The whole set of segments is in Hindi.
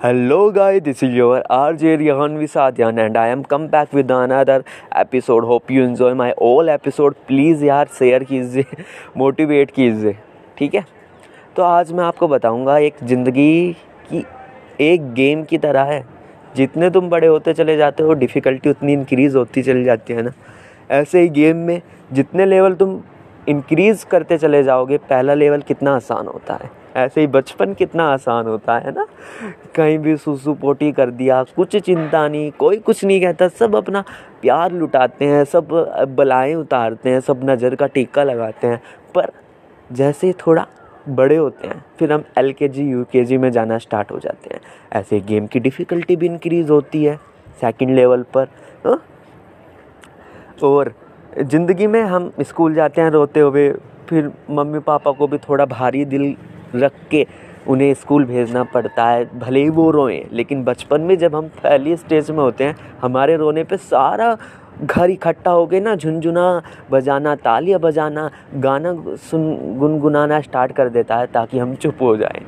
Hello guys, this is your RJ Rihan Visadyan and I am come back with another episode. Hope you enjoy my all episode. Please यार शेयर कीजिए मोटिवेट कीजिए ठीक है तो आज मैं आपको बताऊँगा एक ज़िंदगी की एक गेम की तरह है जितने तुम बड़े होते चले जाते हो डिफ़िकल्टी उतनी इंक्रीज़ होती चली जाती है ना ऐसे ही गेम में जितने लेवल तुम इंक्रीज़ करते चले जाओगे पहला लेवल कितना आसान होता है ऐसे ही बचपन कितना आसान होता है ना? कहीं भी सुसु पोटी कर दिया, कुछ चिंता नहीं, कोई कुछ नहीं कहता, सब अपना प्यार लुटाते हैं, सब बलाएँ उतारते हैं, सब नज़र का टीका लगाते हैं। पर जैसे थोड़ा बड़े होते हैं, फिर हम एल के जी यू के जी में जाना स्टार्ट हो जाते हैं। ऐसे गेम की डिफ़िकल्टी भी इंक्रीज़ होती है सेकंड लेवल पर हाँ? और ज़िंदगी में हम स्कूल जाते हैं, रोते हुए, फिर मम्मी पापा को भी थोड़ा भारी दिल रख के उन्हें स्कूल भेजना पड़ता है, भले ही वो रोएँ। लेकिन बचपन में जब हम पहली स्टेज में होते हैं, हमारे रोने पे सारा घर इकट्ठा हो गए ना, झुनझुना बजाना, तालियाँ बजाना, गाना सुन, गुनगुनाना स्टार्ट कर देता है ताकि हम चुप हो जाएँ।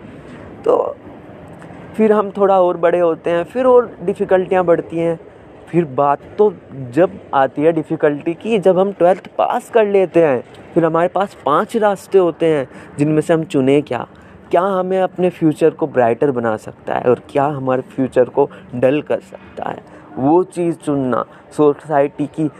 तो फिर हम थोड़ा और बड़े होते हैं, फिर और डिफ़िकल्टियाँ बढ़ती हैं। फिर बात तो जब आती है डिफ़िकल्टी की, जब हम ट्वेल्थ पास कर लेते हैं फिर हमारे पास पाँच रास्ते होते हैं, जिनमें से हम चुने क्या? क्या हमें अपने फ्यूचर को ब्राइटर बना सकता है और क्या हमारे फ्यूचर को डल कर सकता है? वो चीज़ चुनना सोसाइटी की,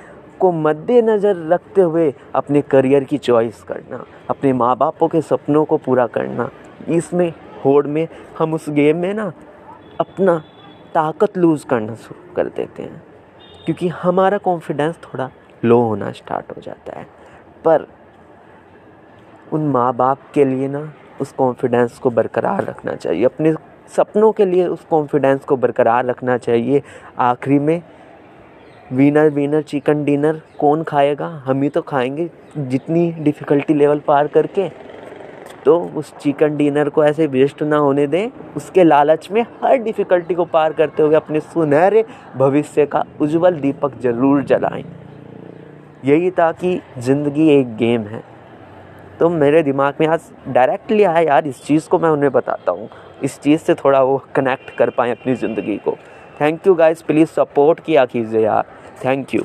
को मद्देनज़र रखते हुए अपने करियर की चॉइस करना, अपने माँ बापों के सपनों को पूरा करना। इसमें, होड़ में, हम उस गेम में ना, अपना ताकत लूज़ करना शुरू कर देते हैं। क्योंकि हमारा कॉन्फिडेंस थोड़ा लो होना स्टार्ट हो जाता है। पर उन माँ बाप के लिए ना, उस कॉन्फिडेंस को बरकरार रखना चाहिए। अपने सपनों के लिए उस कॉन्फिडेंस को बरकरार रखना चाहिए। आखिरी में विनर विनर चिकन डिनर कौन खाएगा? हम ही तो खाएँगे जितनी डिफ़िकल्टी लेवल पार करके। तो उस चिकन डिनर को ऐसे वेस्ट ना होने दें। उसके लालच में हर डिफ़िकल्टी को पार करते हुए अपने सुनहरे भविष्य का उज्जवल दीपक ज़रूर जलाएँ। यही था कि ज़िंदगी एक गेम है। तो मेरे दिमाग में आज डायरेक्टली आया यार, इस चीज़ को मैं उन्हें बताता हूँ। इस चीज़ से थोड़ा वो कनेक्ट कर पाएँ अपनी ज़िंदगी को। Thank you guys please support किया कीजिए यार। Thank you